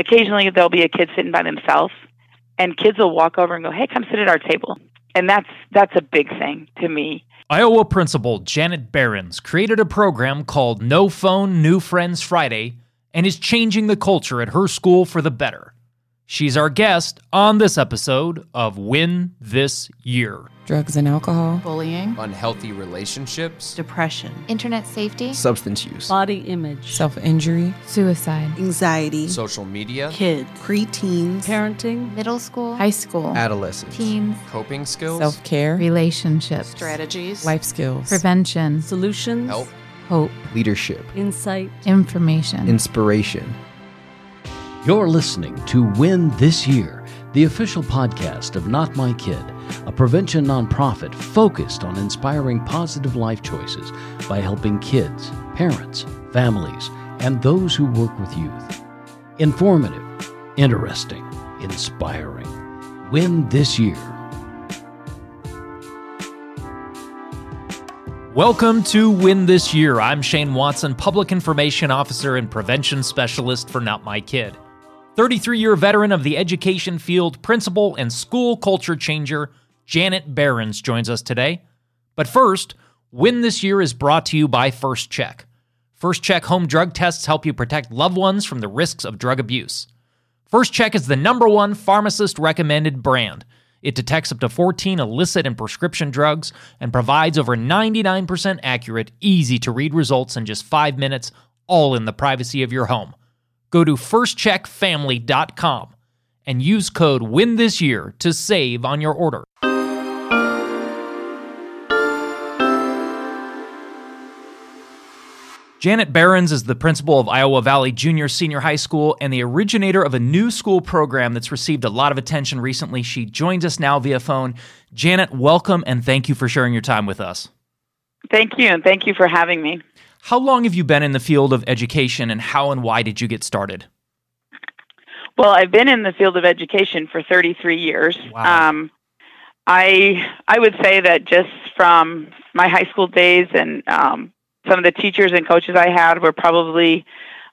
occasionally there'll be a kid sitting by themselves, and kids will walk over and go, "Hey, come sit at our table," and that's that's a big thing to me. Iowa principal Janet Behrens created a program called No Phone, New Friends Friday and is changing the culture at her school for the better. She's our guest on this episode of Win This Year. Drugs and alcohol, bullying, unhealthy relationships, depression, internet safety, substance use, body image, self injury, suicide, anxiety, social media, kids, preteens, parenting, middle school, high school, adolescence, teens, coping skills, self care, relationships, strategies, life skills, prevention, solutions, help, hope, leadership, insight, information, inspiration. You're listening to Win This Year, the official podcast of Not My Kid, a prevention nonprofit focused on inspiring positive life choices by helping kids, parents, families, and those who work with youth. Informative, interesting, inspiring. Win This Year. Welcome to Win This Year. I'm Shane Watson, Public Information Officer and Prevention Specialist for Not My Kid. 33 year veteran of the education field, principal, and school culture changer, Janet Behrens joins us today. But first, Win This Year is brought to you by First Check. First Check home drug tests help you protect loved ones from the risks of drug abuse. First Check is the number one pharmacist recommended brand. It detects up to 14 illicit and prescription drugs and provides over 99% accurate, easy to read results in just five minutes, all in the privacy of your home. Go to firstcheckfamily.com and use code WIN this year to save on your order. Janet Behrens is the principal of Iowa Valley Junior Senior High School and the originator of a new school program that's received a lot of attention recently. She joins us now via phone. Janet, welcome and thank you for sharing your time with us. Thank you, and thank you for having me. How long have you been in the field of education and how and why did you get started? Well, I've been in the field of education for 33 years. Wow. Um, I I would say that just from my high school days and um, some of the teachers and coaches I had were probably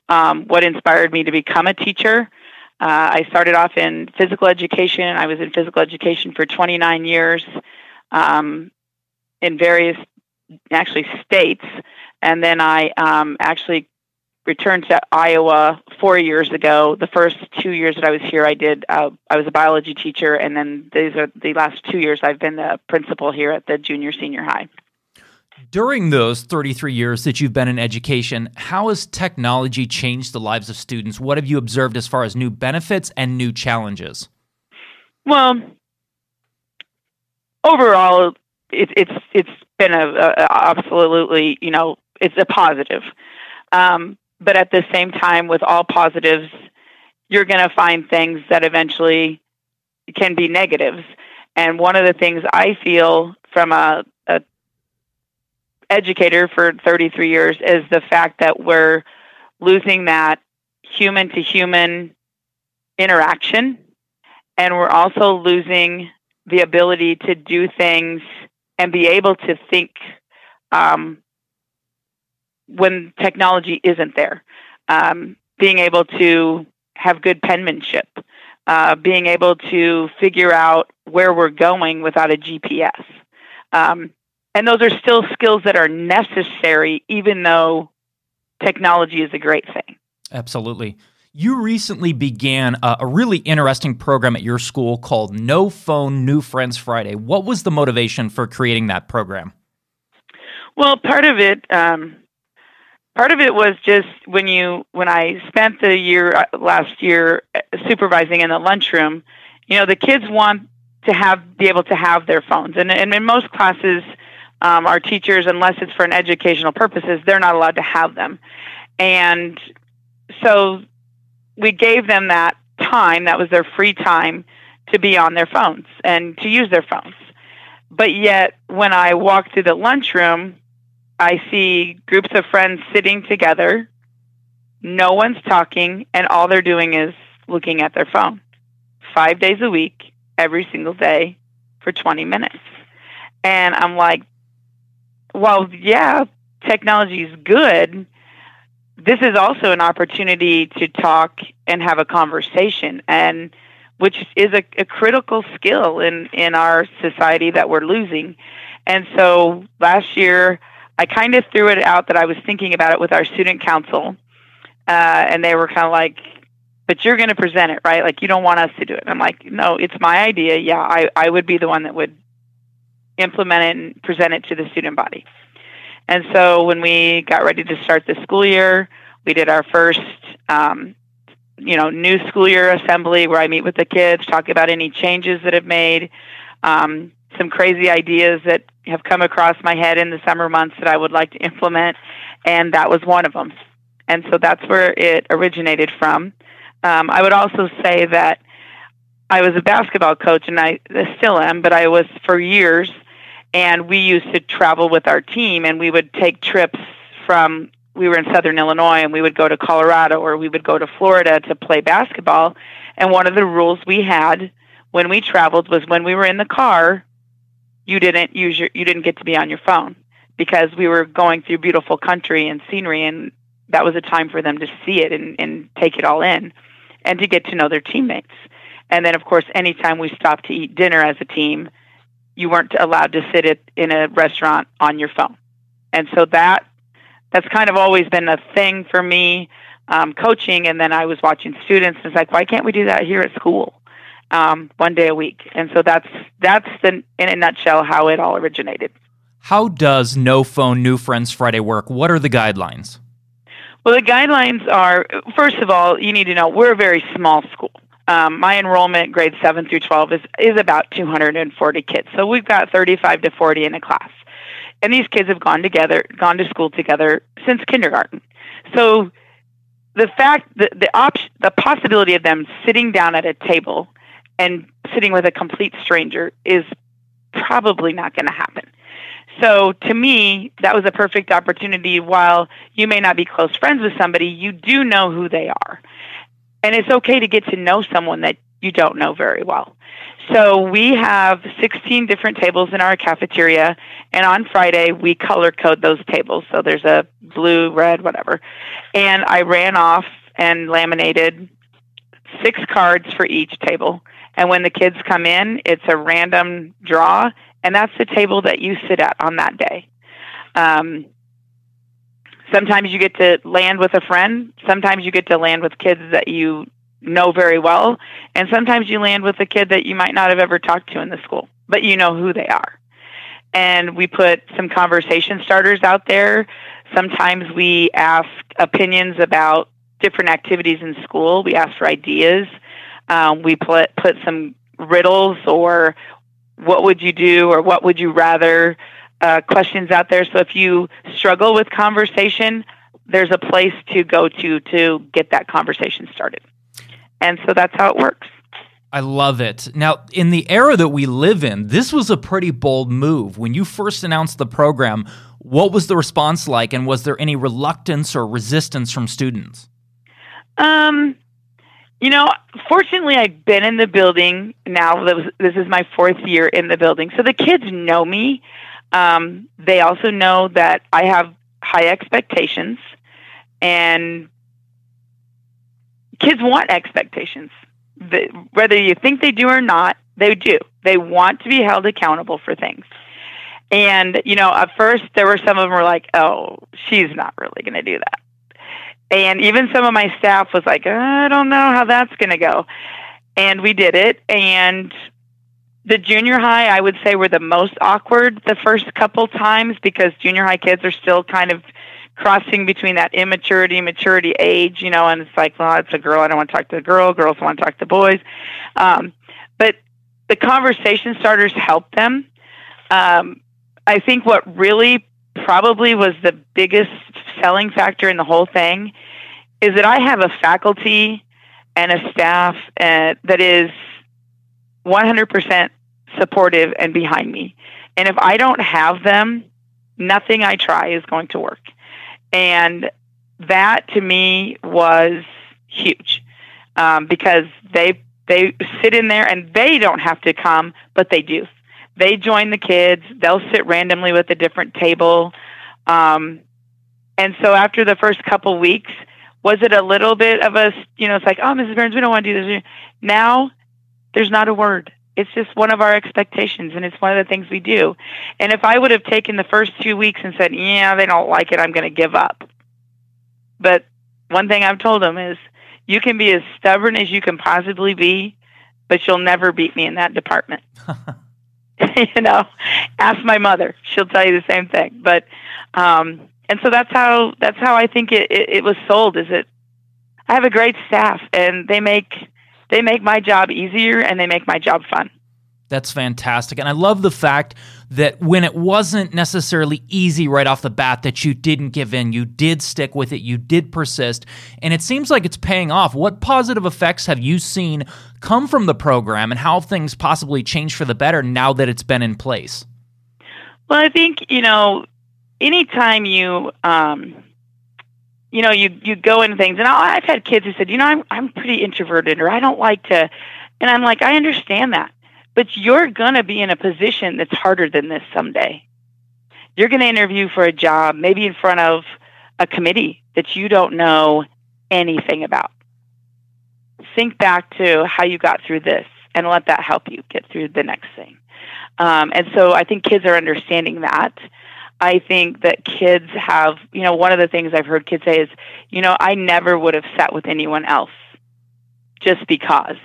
um, what inspired me to become a teacher. Uh, I started off in physical education. I was in physical education for 29 years um, in various, actually, states. And then I um, actually returned to Iowa four years ago. The first two years that I was here, I did. Uh, I was a biology teacher, and then these are the last two years I've been the principal here at the junior senior high. During those 33 years that you've been in education, how has technology changed the lives of students? What have you observed as far as new benefits and new challenges? Well, overall, it, it's it's been a, a, absolutely you know it's a positive, um, but at the same time, with all positives, you're going to find things that eventually can be negatives. And one of the things I feel from a, a educator for 33 years is the fact that we're losing that human to human interaction and we're also losing the ability to do things and be able to think um, when technology isn't there. Um, being able to have good penmanship, uh, being able to figure out where we're going without a GPS. Um, and those are still skills that are necessary, even though technology is a great thing. Absolutely. You recently began a, a, really interesting program at your school called No Phone New Friends Friday. What was the motivation for creating that program? Well, part of it, um, part of it was just when you when I spent the year uh, last year uh, supervising in the lunchroom. You know, the kids want to have be able to have their phones, and, and in most classes, um, our teachers, unless it's for an educational purposes, they're not allowed to have them, and so we gave them that time, that was their free time to be on their phones and to use their phones. But yet, when I walk through the lunchroom, I see groups of friends sitting together. No one's talking, and all they're doing is looking at their phone five days a week, every single day for 20 minutes. And I'm like, well, yeah, technology is good, this is also an opportunity to talk and have a conversation, and which is a, a critical skill in in our society that we're losing. And so last year, I kind of threw it out that I was thinking about it with our student council, uh, and they were kind of like, "But you're going to present it, right? Like you don't want us to do it." And I'm like, "No, it's my idea. Yeah, I I would be the one that would implement it and present it to the student body." And so when we got ready to start the school year, we did our first, um, you know, new school year assembly where I meet with the kids, talk about any changes that have made, um, some crazy ideas that have come across my head in the summer months that I would like to implement, and that was one of them. And so that's where it originated from. Um, I would also say that I was a basketball coach, and I still am, but I was for years and we used to travel with our team and we would take trips from we were in southern illinois and we would go to colorado or we would go to florida to play basketball. And one of the rules we had when we traveled was when we were in the car you didn't use your you didn't get to be on your phone because we were going through beautiful country and scenery and that was a time for them to see it and, and take it all in and to get to know their teammates. And then of course anytime we stopped to eat dinner as a team you weren't allowed to sit at, in a restaurant on your phone. And so that that's kind of always been a thing for me um, coaching. And then I was watching students. And it's like, why can't we do that here at school um, one day a week? And so that's that's the in a nutshell how it all originated. How does No Phone New Friends Friday work? What are the guidelines? Well, the guidelines are first of all, you need to know we're a very small school um, my enrollment grades 7 through 12 is, is about 240 kids. So we've got 35 to 40 in a class. And these kids have gone together gone to school together since kindergarten. So the fact that the option the possibility of them sitting down at a table and sitting with a complete stranger is probably not going to happen. So to me that was a perfect opportunity. While you may not be close friends with somebody you do know who they are and it's okay to get to know someone that you don't know very well. So we have 16 different tables in our cafeteria, and on Friday we color code those tables. So there's a blue, red, whatever. And I ran off and laminated six cards for each table. And when the kids come in, it's a random draw, and that's the table that you sit at on that day. Um, sometimes you get to land with a friend. Sometimes you get to land with kids that you know very well. And sometimes you land with a kid that you might not have ever talked to in the school but you know who they are. And we put some conversation starters out there. Sometimes we ask opinions about different activities in school. We ask for ideas. Um, we put put some riddles or what would you do or what would you rather uh, questions out there. So if you struggle with conversation, there's a place to go to to get that conversation started. And so that's how it works. I love it. Now, in the era that we live in, this was a pretty bold move. When you first announced the program, what was the response like, and was there any reluctance or resistance from students? Um, you know, fortunately, I've been in the building now. This is my fourth year in the building, so the kids know me. Um, they also know that I have high expectations, and kids want expectations. The, whether you think they do or not, they do. They want to be held accountable for things. And, you know, at first there were some of them were like, oh, she's not really going to do that. And even some of my staff was like, I don't know how that's going to go. And we did it. And the junior high, I would say, were the most awkward the first couple times because junior high kids are still kind of crossing between that immaturity, maturity age, you know, and it's like, well, it's a girl. I don't want to talk to the girl. Girls want to talk to boys. Um, but the conversation starters help them. Um, I think what really probably was the biggest selling factor in the whole thing is that I have a faculty and a staff uh, that is 100% supportive and behind me. And if I don't have them, nothing I try is going to work. And that to me was huge um, because they they sit in there and they don't have to come, but they do. They join the kids. They'll sit randomly with a different table. Um, And so after the first couple weeks, was it a little bit of a, you know, it's like, oh, Mrs. Behrens, we don't want to do this. Now there's not a word. It's just one of our expectations, and it's one of the things we do. And if I would have taken the first two weeks and said, yeah, they don't like it, I'm going to give up. But one thing I've told them is, you can be as stubborn as you can possibly be, but you'll never beat me in that department. you know, ask my mother; she'll tell you the same thing. But, um, and so that's how that's how I think it, it, it was sold. Is it? I have a great staff, and they make they make my job easier, and they make my job fun. That's fantastic. And I love the fact that when it wasn't necessarily easy right off the bat, that you didn't give in. You did stick with it. You did persist. And it seems like it's paying off. What positive effects have you seen come from the program and how things possibly change for the better now that it's been in place? Well, I think, you know, anytime you, um, you know, you, you go into things, and I've had kids who said, you know, I'm, I'm pretty introverted or I don't like to, and I'm like, I understand that but you're to be in a position that's harder than this someday. You're to interview for a job, maybe in front of a committee that you don't know anything about. Think back to how you got through this and let that help you get through the next thing. Um, and so I think kids are understanding that. I think that kids have, you know, one of the things I've heard kids say is, you know, I never would have sat with anyone else just because.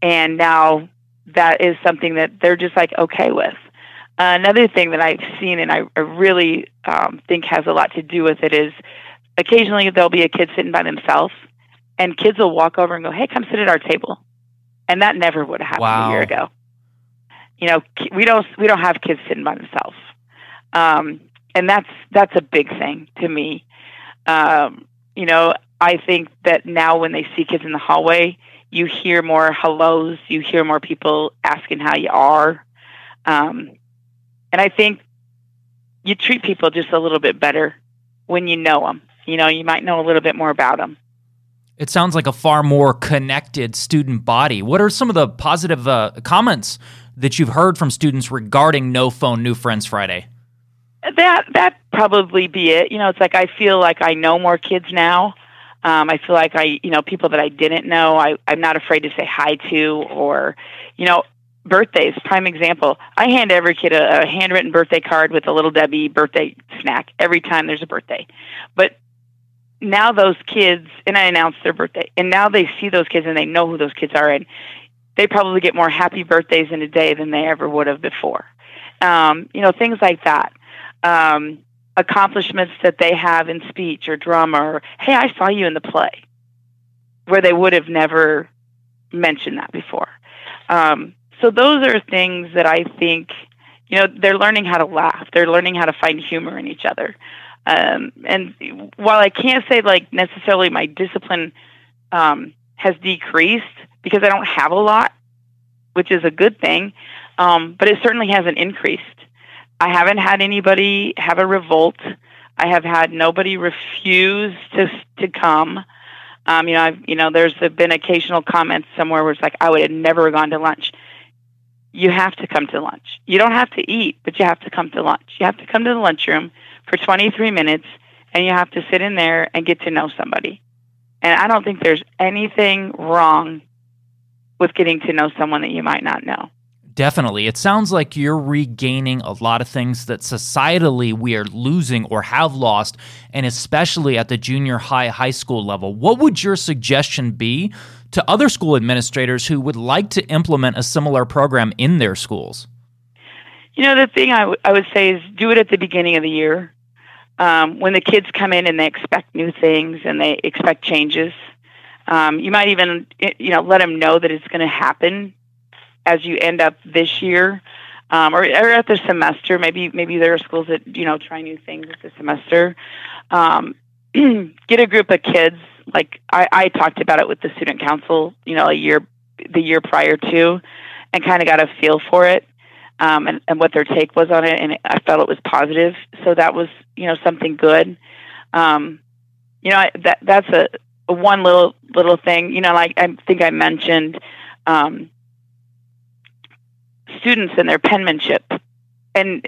And now that is something that they're just like okay with. Uh, another thing that I've seen and I, I really um, think has a lot to do with it is occasionally there'll be a kid sitting by themselves and kids will walk over and go, "Hey, come sit at our table," and that never would have happened wow. a year ago. You know, we don't we don't have kids sitting by themselves, um, and that's that's a big thing to me. Um, you know, I think that now when they see kids in the hallway, you hear more hellos, you hear more people asking how you are. Um, and I think you treat people just a little bit better when you know them. You know, you might know a little bit more about them. It sounds like a far more connected student body. What are some of the positive uh, comments that you've heard from students regarding No Phone New Friends Friday? That that probably be it. You know, it's like I feel like I know more kids now. Um, I feel like I, you know, people that I didn't know, I, I'm not afraid to say hi to, or, you know, birthdays. Prime example. I hand every kid a, a handwritten birthday card with a little Debbie birthday snack every time there's a birthday. But now those kids, and I announce their birthday, and now they see those kids and they know who those kids are, and they probably get more happy birthdays in a day than they ever would have before. Um, you know, things like that. Um, accomplishments that they have in speech or drama or hey i saw you in the play where they would have never mentioned that before. Um, so those are things that i think you know they're learning how to laugh. They're learning how to find humor in each other. Um, and while i can't say like necessarily my discipline um, has decreased because i don't have a lot which is a good thing um, but it certainly hasn't increased I haven't had anybody have a revolt. I have had nobody refuse to to come. Um, you know, I've you know, there's been occasional comments somewhere where it's like I would have never gone to lunch. You have to come to lunch. You don't have to eat, but you have to come to lunch. You have to come to the lunchroom for 23 minutes, and you have to sit in there and get to know somebody. And I don't think there's anything wrong with getting to know someone that you might not know. Definitely. It sounds like you're regaining a lot of things that societally we are losing or have lost, and especially at the junior high, high school level. What would your suggestion be to other school administrators who would like to implement a similar program in their schools? You know, the thing I, w- I would say is do it at the beginning of the year. Um, when the kids come in and they expect new things and they expect changes, um, you might even, you know, let them know that it's going to happen as you end up this year um, or, or at the semester. Maybe maybe there are schools that you know try new things at the semester. Um, get a group of kids. Like I, I talked about it with the student council, you know, a year the year prior to, and kind of got a feel for it. Um, and, and what their take was on it, and I felt it was positive. So that was, you know, something good. Um, you know, I, that that's a, a one little little thing. You know, like I think I mentioned, um, students and their penmanship, and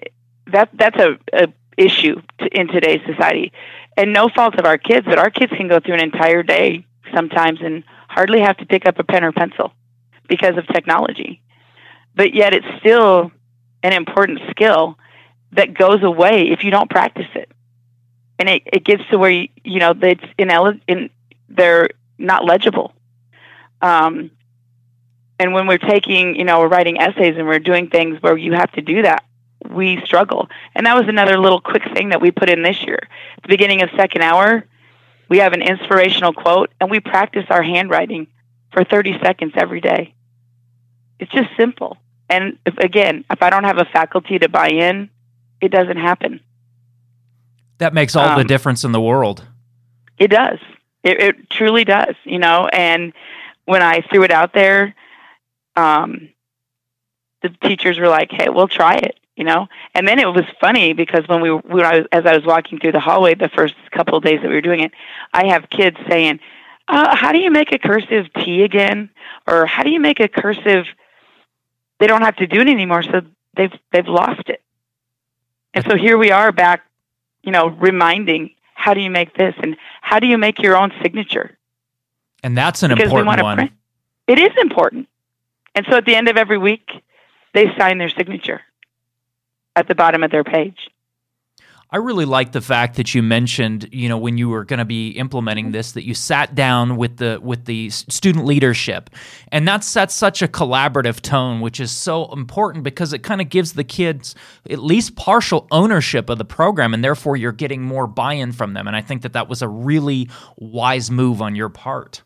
that that's a, a issue to, in today's society. and no fault of our kids, but our kids can go through an entire day sometimes and hardly have to pick up a pen or pencil because of technology. But yet it's still an important skill that goes away if you don't practice it. And it, it gets to where, you, you know, it's inel- in, they're not legible. Um, and when we're taking, you know, we're writing essays and we're doing things where you have to do that, we struggle. And that was another little quick thing that we put in this year. At the beginning of second hour, we have an inspirational quote and we practice our handwriting for 30 seconds every day. It's just simple. And if, again, if I don't have a faculty to buy in, it doesn't happen. That makes all the Um, difference in the world. It does. It, it truly does, you know. And when I threw it out there, um, the teachers were like, "Hey, we'll try it," you know. And then it was funny because when we, when I was, as I was walking through the hallway the first couple of days that we were doing it, I have kids saying, uh, "How do you make a cursive T again?" Or "How do you make a cursive?" They don't have to do it anymore, so they've they've lost it. And so here we are back, you know, reminding how do you make this and how do you make your own signature? And that's an because important one. print. It is important. And so at the end of every week, they sign their signature at the bottom of their page. I really like the fact that you mentioned, you know, when you were going to be implementing this, that you sat down with the with the student leadership, and that sets such a collaborative tone, which is so important because it kind of gives the kids at least partial ownership of the program, and therefore you're getting more buy-in from them. And I think that that was a really wise move on your part.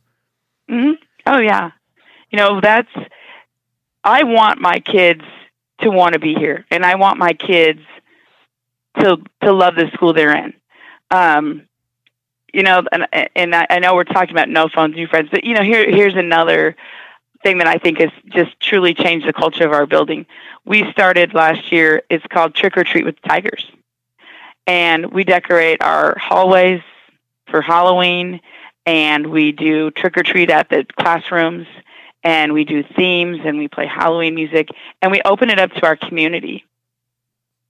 hmm Oh yeah, you know that's. I want my kids to want to be here, and I want my kids to to love the school they're in. Um, you know, and and I, I know we're talking about no phones, new friends, but you know, here here's another thing that I think has just truly changed the culture of our building. We started last year. It's called Trick or Treat with Tigers, and we decorate our hallways for Halloween, and we do trick or treat at the classrooms, and we do themes, and we play Halloween music, and we open it up to our community,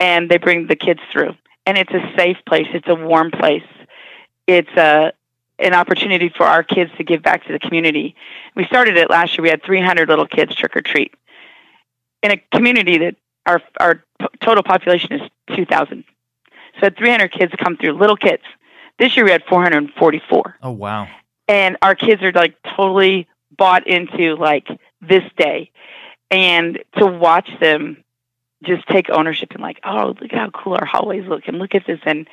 and they bring the kids through, and it's a safe place. It's a warm place. It's a an opportunity for our kids to give back to the community. We started it last year. We had 300 little kids trick or treat in a community that our our total population is 2,000. So had 300 kids come through, little kids. This year we had 444, Oh wow! and our kids are like totally bought into like this day, and to watch them just take ownership and like, oh, look at how cool our hallways look, and look at this, and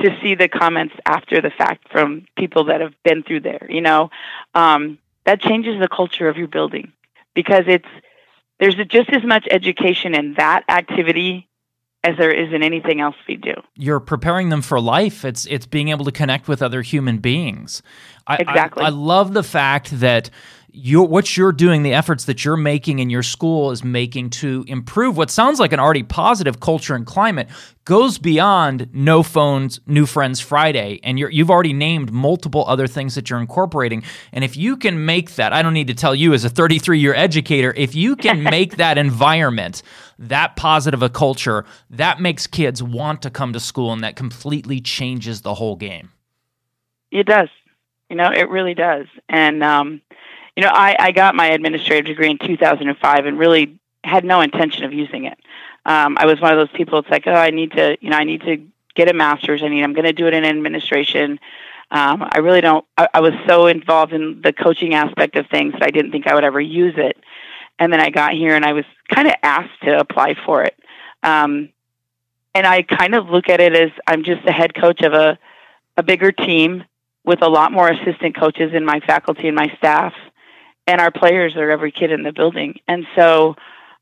to see the comments after the fact from people that have been through there, you know, um, that changes the culture of your building because it's there's just as much education in that activity as there is in anything else we do. you're preparing them for life. It's it's being able to connect with other human beings. I, I- Exactly. I, love the fact that you what you're doing, the efforts that you're making in your school is making to improve what sounds like an already positive culture and climate goes beyond no phones, new friends Friday, and you're, you've already named multiple other things that you're incorporating. And if you can make that, I don't need to tell you as a 33 year educator, if you can make that environment that positive a culture, that makes kids want to come to school, and that completely changes the whole game. It does. You know, it really does. And um, you know, I, I got my administrative degree in 2005 and really had no intention of using it. Um, I was one of those people. It's like, oh, I need to, you know, I need to get a master's. I need. I'm going to do it in administration. Um, I really don't. I, I was so involved in the coaching aspect of things that I didn't think I would ever use it. And then I got here and I was kind of asked to apply for it. Um, and I kind of look at it as I'm just the head coach of a, a bigger team with a lot more assistant coaches in my faculty and my staff, and our players are every kid in the building. And so,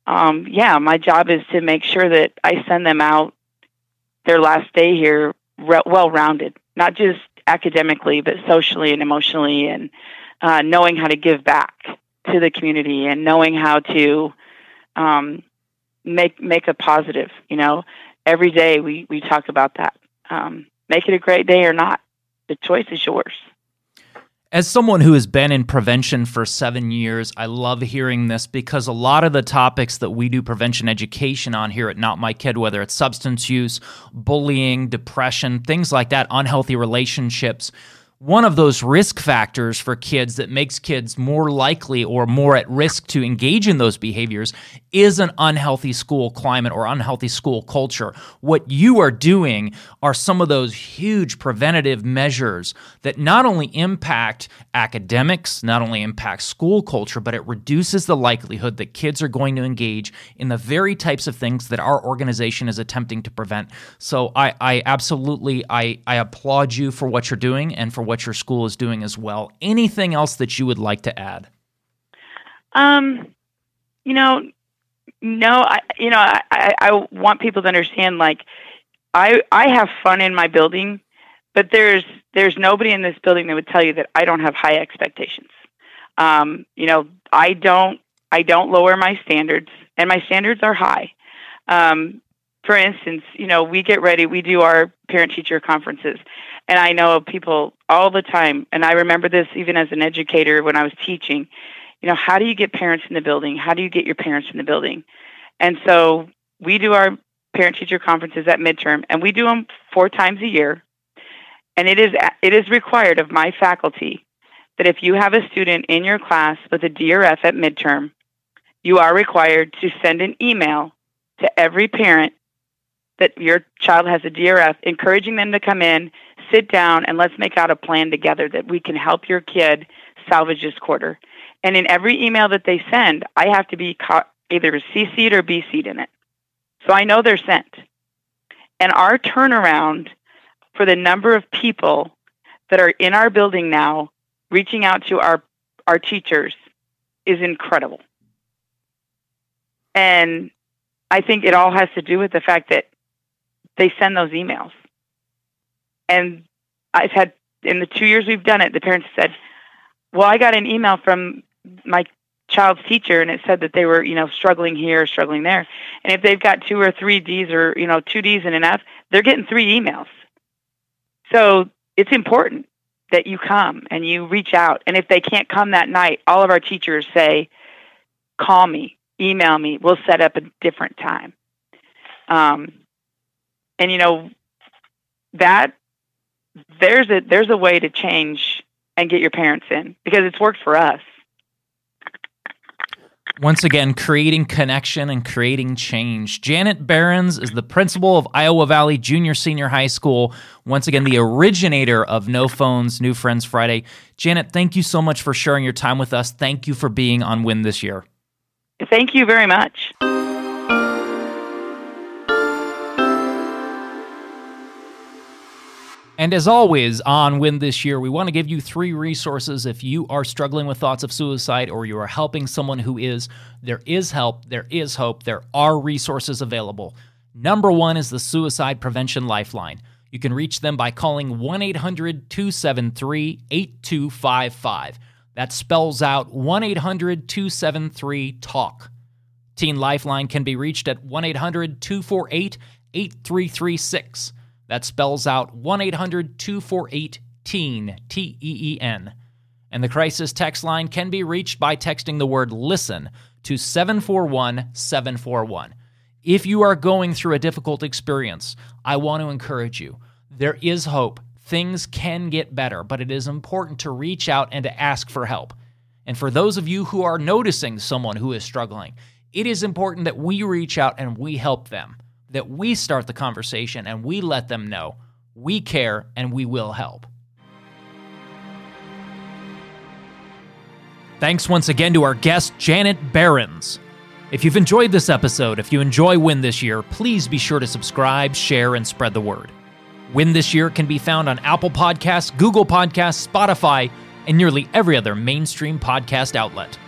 um, yeah, my job is to make sure that I send them out their last day here re- well rounded, not just academically, but socially and emotionally, and uh, knowing how to give back to the community and knowing how to um, make make a positive. You know, every day we we talk about that. Um, make it a great day or not. The choice is yours. As someone who has been in prevention for seven years, I love hearing this because a lot of the topics that we do prevention education on here at Not My Kid, whether it's substance use, bullying, depression, things like that, unhealthy relationships, one of those risk factors for kids that makes kids more likely or more at risk to engage in those behaviors is an unhealthy school climate or unhealthy school culture. What you are doing are some of those huge preventative measures that not only impact academics, not only impact school culture, but it reduces the likelihood that kids are going to engage in the very types of things that our organization is attempting to prevent. So I, I absolutely I, I applaud you for what you're doing and for what your school is doing as well. Anything else that you would like to add? Um, you know, no, I, you know, I, I, I want people to understand, like, I, I have fun in my building, but there's, there's nobody in this building that would tell you that I don't have high expectations. Um, you know, I don't, I don't lower my standards, and my standards are high. Um, for instance, you know, we get ready, we do our parent teacher conferences, and I know people all the time, and I remember this even as an educator when I was teaching. You know, how do you get parents in the building? How do you get your parents in the building? And so we do our parent teacher conferences at midterm, and we do them four times a year. And it is it is required of my faculty that if you have a student in your class with a DRF at midterm, you are required to send an email to every parent that your child has a DRF, encouraging them to come in, sit down, and let's make out a plan together that we can help your kid salvage this quarter. And in every email that they send, I have to be co- either CC'd or BC'd in it. So I know they're sent. And our turnaround for the number of people that are in our building now reaching out to our, our teachers is incredible. And I think it all has to do with the fact that they send those emails. And I've had, in the two years we've done it, the parents said, Well, I got an email from my child's teacher and it said that they were, you know, struggling here, struggling there. And if they've got two or three D's or, you know, two D's and an F, they're getting three emails. So it's important that you come and you reach out. And if they can't come that night, all of our teachers say, call me, email me, we'll set up a different time. Um, and you know that there's a there's a way to change and get your parents in because it's worked for us. Once again, creating connection and creating change. Janet Behrens is the principal of Iowa Valley Junior Senior High School. Once again, the originator of No Phones, New Friends Friday. Janet, thank you so much for sharing your time with us. Thank you for being on Win this year. Thank you very much. And as always, on Win This Year, we want to give you three resources if you are struggling with thoughts of suicide or you are helping someone who is. There is help, there is hope, there are resources available. Number one is the Suicide Prevention Lifeline. You can reach them by calling 1 800 273 8255. That spells out 1 800 273 TALK. Teen Lifeline can be reached at 1 800 248 8336. That spells out 1 800 248 TEEN, T E E N. And the crisis text line can be reached by texting the word LISTEN to 741 741. If you are going through a difficult experience, I want to encourage you. There is hope. Things can get better, but it is important to reach out and to ask for help. And for those of you who are noticing someone who is struggling, it is important that we reach out and we help them that we start the conversation and we let them know we care and we will help. Thanks once again to our guest, Janet Behrens. If you've enjoyed this episode, if you enjoy Win This Year, please be sure to subscribe, share, and spread the word. Win This Year can be found on Apple Podcasts, Google Podcasts, Spotify, and nearly every other mainstream podcast outlet.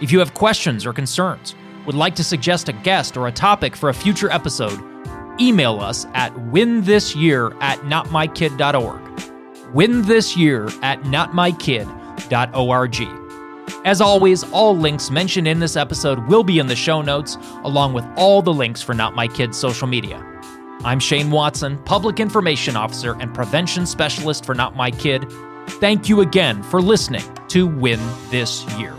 If you have questions or concerns, would like to suggest a guest or a topic for a future episode, email us at winthisyear at notmykid.org. Winthisyear at notmykid.org. As always, all links mentioned in this episode will be in the show notes, along with all the links for Not My Kid's social media. I'm Shane Watson, Public Information Officer and Prevention Specialist for Not My Kid. Thank you again for listening to Win This Year.